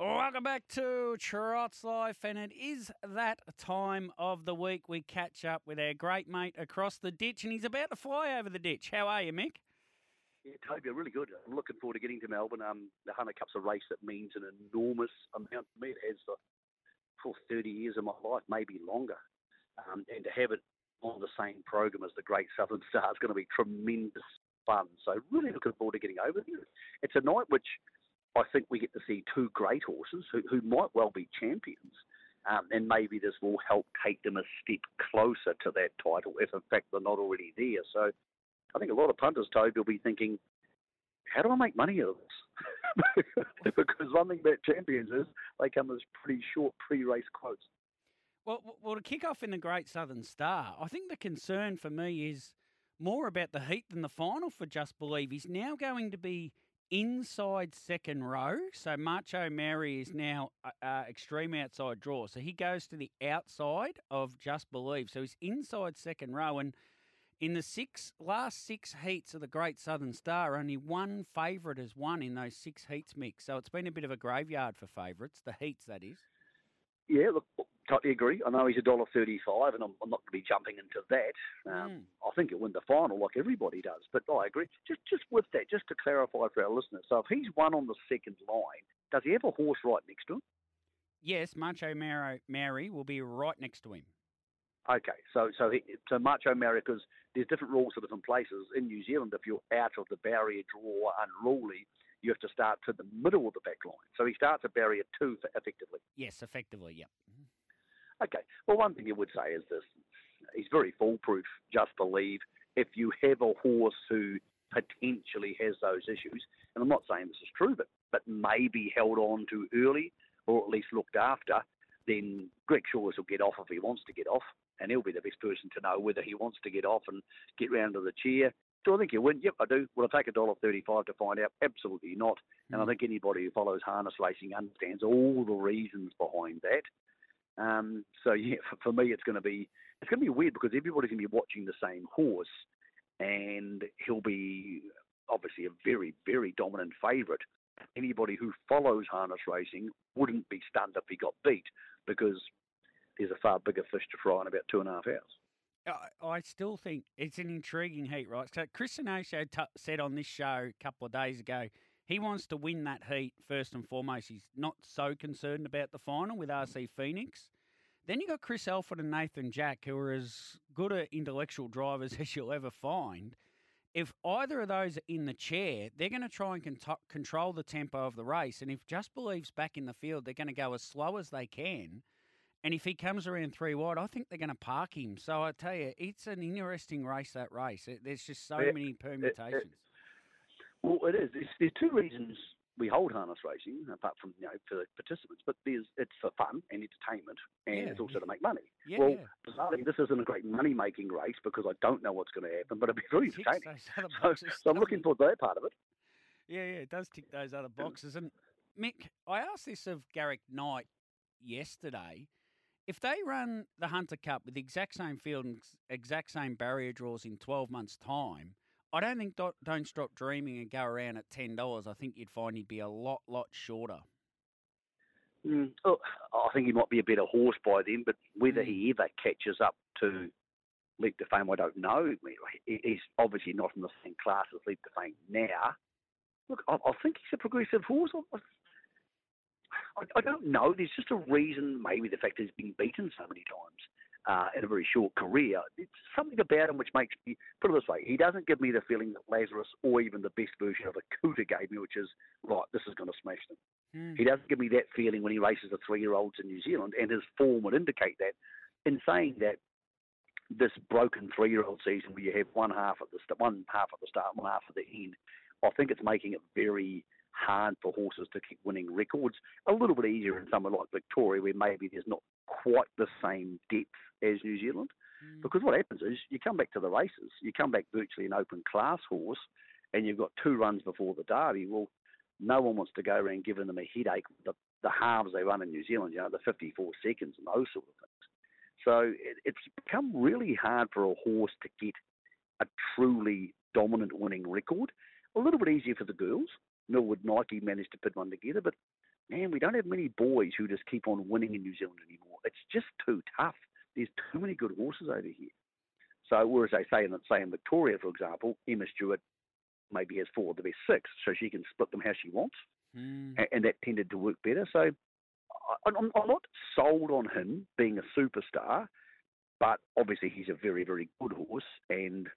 Welcome back to Trots Life, and it is that time of the week we catch up with our great mate across the ditch, and he's about to fly over the ditch. How are you, Mick? Yeah, Toby, really good. I'm looking forward to getting to Melbourne. Um, the Hunter Cup's a race that means an enormous amount to me. It has for, for 30 years of my life, maybe longer. Um, and to have it on the same program as the Great Southern Star is going to be tremendous fun. So really looking forward to getting over there. It's a night which I think we get to see two great horses who, who might well be champions. Um, and maybe this will help take them a step closer to that title if, in fact, they're not already there. So I think a lot of punters, Toby, will be thinking, how do I make money out of this? because one thing about champions is they come as pretty short pre-race quotes. Well, well, to kick off in the Great Southern Star, I think the concern for me is more about the heat than the final for Just Believe. He's now going to be inside second row. So Macho Mary is now uh, uh, extreme outside draw. So he goes to the outside of Just Believe. So he's inside second row. And in the six last six heats of the Great Southern Star, only one favourite has won in those six heats mix. So it's been a bit of a graveyard for favourites, the heats that is. Yeah, look, totally agree. I know he's a dollar thirty-five, and I'm, I'm, not going to be jumping into that. Um, mm. I think he'll win the final, like everybody does. But I agree. Just, just with that, just to clarify for our listeners, so if he's won on the second line, does he have a horse right next to him? Yes, Macho Mary, Mary will be right next to him. Okay, so so he, so Macho Mary, because there's different rules for different places. In New Zealand, if you're out of the barrier draw unruly, you have to start to the middle of the back line. So he starts at barrier two effectively. Yes, effectively, yeah. Okay. Well, one thing you would say is this: he's very foolproof. Just believe if you have a horse who potentially has those issues, and I'm not saying this is true, but but maybe held on to early or at least looked after, then Greg Shaw's will get off if he wants to get off, and he'll be the best person to know whether he wants to get off and get round to the chair. Do I think you win? Yep, I do. Will I take a dollar thirty-five to find out? Absolutely not. Mm. And I mm. think anybody who follows harness racing understands all the reasons behind that. Um, so yeah, for, for me, it's going to be it's going to be weird because everybody's going to be watching the same horse, and he'll be obviously a very very dominant favourite. Anybody who follows harness racing wouldn't be stunned if he got beat because there's a far bigger fish to fry in about two and a half hours. I still think it's an intriguing heat, right? So Chris Inacio t- said on this show a couple of days ago he wants to win that heat first and foremost. He's not so concerned about the final with RC Phoenix. Then you got Chris Alford and Nathan Jack, who are as good at intellectual drivers as you'll ever find. If either of those are in the chair, they're going to try and con- control the tempo of the race. And if Just Believes back in the field, they're going to go as slow as they can. And if he comes around three wide, I think they're going to park him. So I tell you, it's an interesting race, that race. There's just so many permutations. Well, it is. There's, there's two reasons we hold harness racing, apart from you know for the participants, but there's it's for fun and entertainment, and yeah. it's also to make money. Yeah, well, yeah. bizarrely, this isn't a great money making race because I don't know what's going to happen, but it'll be very entertaining. So, so I'm looking forward to that part of it. Yeah, yeah, it does tick those other boxes. And Mick, I asked this of Garrick Knight yesterday. If they run the Hunter Cup with the exact same field and exact same barrier draws in 12 months' time, I don't think don't, don't stop dreaming and go around at ten dollars. I think you'd find he'd be a lot, lot shorter. Mm, oh, I think he might be a better horse by then, but whether mm. he ever catches up to Leap to Fame, I don't know. He's obviously not in the same class as Leap to Fame now. Look, I, I think he's a progressive horse. I, I, don't know. There's just a reason, maybe the fact he's been beaten so many times uh, in a very short career. It's something about him which makes me put it this way: he doesn't give me the feeling that Lazarus or even the best version of Akuta gave me, which is right. This is going to smash them. Hmm. He doesn't give me that feeling when he races the three-year-olds in New Zealand, and his form would indicate that. In saying that, this broken three-year-old season where you have one half at the st- one half at the start, one half at the end, I think it's making it very hard for horses to keep winning records. A little bit easier in somewhere like Victoria, where maybe there's not quite the same depth as New Zealand. Mm. Because what happens is you come back to the races, you come back virtually an open class horse, and you've got two runs before the Derby. Well, no one wants to go around giving them a headache with the, the halves they run in New Zealand, you know, the 54 seconds and those sort of things. So it, it's become really hard for a horse to get a truly dominant winning record. A little bit easier for the girls. Millwood Nike managed to put one together, but man, we don't have many boys who just keep on winning in New Zealand anymore. It's just too tough. There's too many good horses over here. So, whereas they say in, say in Victoria, for example, Emma Stewart maybe has four of the best six, so she can split them how she wants, mm. and, and, that tended to work better. So, I, I'm, I'm not sold on him being a superstar, but obviously he's a very, very good horse, and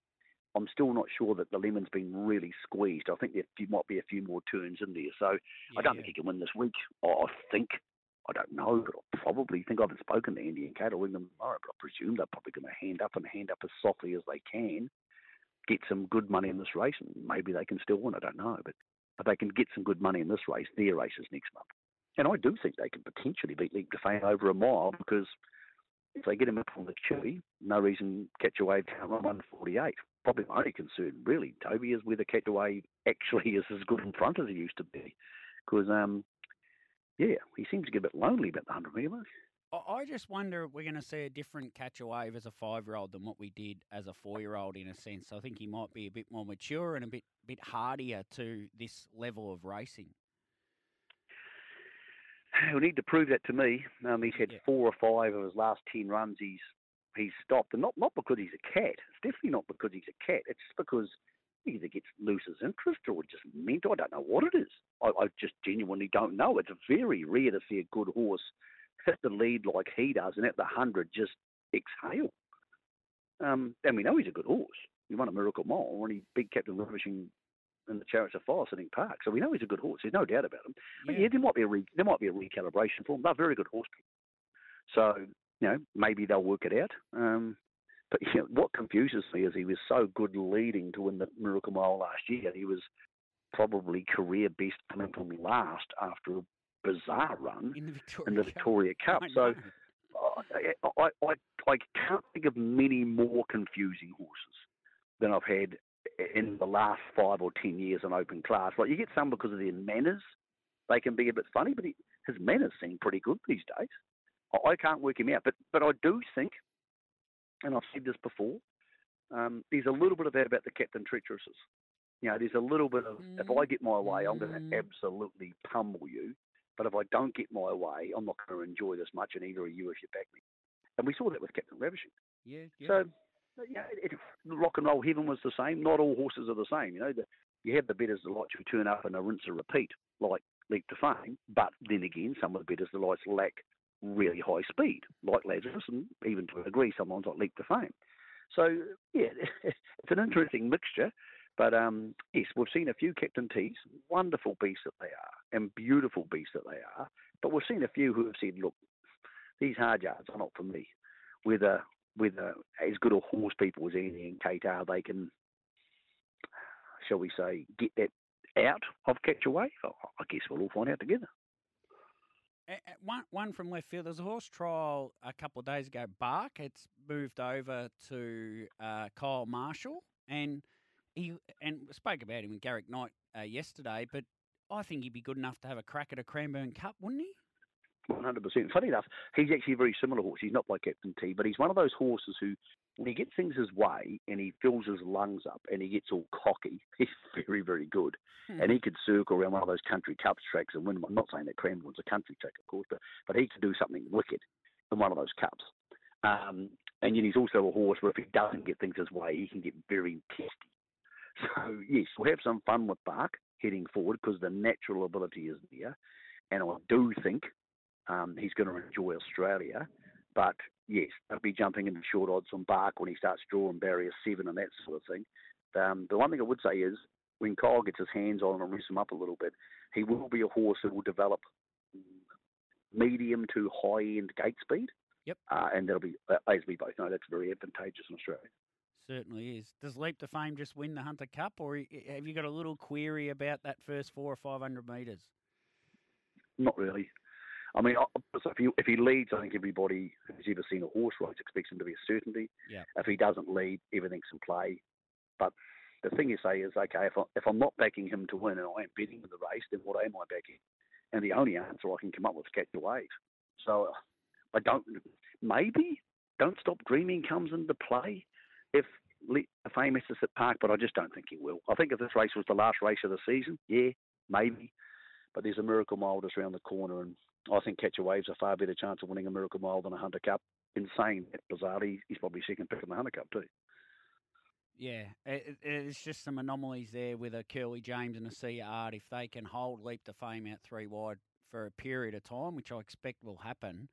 I'm still not sure that the lemon's been really squeezed. I think there might be a few more turns in there. So yeah, I don't think he can win this week. I think, I don't know, but I probably think I haven't spoken to Andy and Kate. I'll ring them tomorrow, but I presume they're probably going to hand up and hand up as softly as they can, get some good money in this race, and maybe they can still win. I don't know, but if they can get some good money in this race, their race is next month. And I do think they can potentially beat Leap to Fame over a mile because if they get him up on the chewy, no reason Catch A Wave can't run 148 probably my only concern, really, Toby, is whether Catch A Wave actually is as good in front as he used to be. Because, um, yeah, he seems to get a bit lonely about the 100 metre mark. I just wonder if we're going to see a different catch a wave as a five year old than what we did as a four year old in a sense. I think he might be a bit more mature and a bit bit hardier to this level of racing. He'll need to prove that to me. Um, he's had yeah. four or five of his last ten runs. He's he's stopped, and not not because he's a cat. It's definitely not because he's a cat. It's just because he either gets loses interest or just mental. I don't know what it is. I, I just genuinely don't know. It's very rare to see a good horse hit the lead like he does, and at the hundred just exhale. Um, and we know he's a good horse. He won a Miracle Mile when he beat Captain Ravishing in the Chariots of Fire Sitting Park. So we know he's a good horse. There's no doubt about him. Yeah. But yeah, there might be a re, there might be a recalibration for him. They're very good horse people. So you know, maybe they'll work it out. Um, but you know, what confuses me is he was so good leading to win the Miracle Mile last year. He was probably career best coming from last after a bizarre run in the Victoria, in the Victoria Cup. Cup. So I, I, I, I can't think of many more confusing horses than I've had in the last five or ten years in open class. Like you get some because of their manners, they can be a bit funny, but he, his manners seem pretty good these days. I can't work him out, but but I do think, and I've said this before, um, there's a little bit of that about the captain treacherouses. You know, there's a little bit of mm. if I get my way, I'm going to mm. absolutely pummel you. But if I don't get my way, I'm not going to enjoy this much, and either are you if you back me. And we saw that with Captain Ravishing. Yeah, yeah. So, you know, it, rock and roll heaven was the same. Not all horses are the same. You know, the, you have the Bettor's Delights who turn up and a rinse and repeat, like Leap to Fame. But then again, some of the Bettor's Delights lack really high speed, like Lazarus, and even to a degree, sometimes like Leap to Fame. So, yeah, it's an interesting mixture. But um, yes, we've seen a few Captain T's, wonderful beasts that they are, and beautiful beasts that they are. But we've seen a few who have said, look, these hard yards are not for me. Whether whether as good a horse people as Andy and Kate are, they can, shall we say, get that out of Catch A Wave. I guess we'll all find out together. One, one from left field. There's a horse trial a couple of days ago. Bark. It's moved over to uh, Kyle Marshall, and he and spoke about him with Garrick Knight uh, yesterday. But I think he'd be good enough to have a crack at a Cranbourne Cup, wouldn't he? One hundred percent. Funny enough, he's actually a very similar horse. He's not like Captain T, but he's one of those horses who, when he gets things his way and he fills his lungs up and he gets all cocky, he's very, very good. Hmm. And he could circle around one of those country cups tracks and win. I'm not saying that Cranbourne's a country track, of course, but but he could do something wicked in one of those cups. Um, and yet he's also a horse where if he doesn't get things his way, he can get very testy. So yes, we'll have some fun with Bark heading forward because the natural ability is there, and I do think um, he's going to enjoy Australia. But yes, they'll be jumping into short odds on Bark when he starts drawing barrier seven and that sort of thing. Um, the one thing I would say is when Kyle gets his hands on him and mess him up a little bit, he will be a horse that will develop medium to high end gate speed. Yep. Uh, and that'll be, uh, as we both know, that's very advantageous in Australia. Certainly is. Does Leap to Fame just win the Hunter Cup, or have you got a little query about that first four or five hundred metres? Not really. I mean, uh, if he if he leads, I think everybody who's ever seen a horse race expects him to be a certainty. Yeah. If he doesn't lead, everything's in play. But the thing you say is, okay, if, I, if I'm not backing him to win and I am betting in the race, then what am I backing? And the only answer I can come up with is catch the wave. So I don't. Maybe don't stop dreaming comes into play if the famous is at Park, but I just don't think he will. I think if this race was the last race of the season, yeah, maybe. But there's a Miracle Mile just around the corner, and I think Catch a Wave's a far better chance of winning a Miracle Mile than a Hunter Cup. Insane, bizarrely, he's probably second pick in the Hunter Cup too. Yeah, it, it's just some anomalies there with a Curly James and a Art. If they can hold Leap to Fame out three wide for a period of time, which I expect will happen,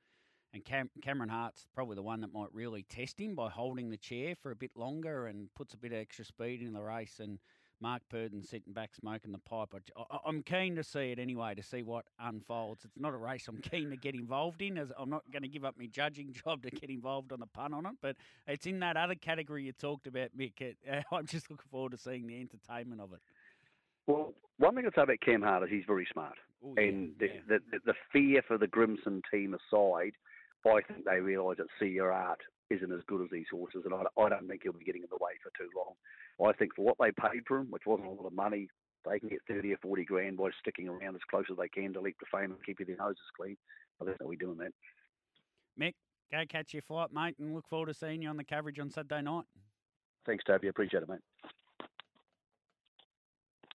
and Cam- Cameron Hart's probably the one that might really test him by holding the chair for a bit longer and puts a bit of extra speed in the race. And Mark Purdon sitting back smoking the pipe. I, am keen to see it anyway, to see what unfolds. It's not a race I'm keen to get involved in, as I'm not going to give up my judging job to get involved on the pun on it. But it's in that other category you talked about, Mick. It, uh, I'm just looking forward to seeing the entertainment of it. Well, one thing I'd say about Cam Hart is he's very smart. Ooh, and yeah, the, yeah. the, the fear for the Grimson team aside, I think they realise that Sia Art isn't as good as these horses, and I, I don't think he'll be getting in the way for too long. I think for what they paid for him, which wasn't a lot of money, they can get 30 or 40 grand by sticking around as close as they can to Leap to Fame and keeping their noses clean. I think they'll be doing that. Mick, go catch your flight, mate, and look forward to seeing you on the coverage on Saturday night. Thanks, Toby. Appreciate it, mate.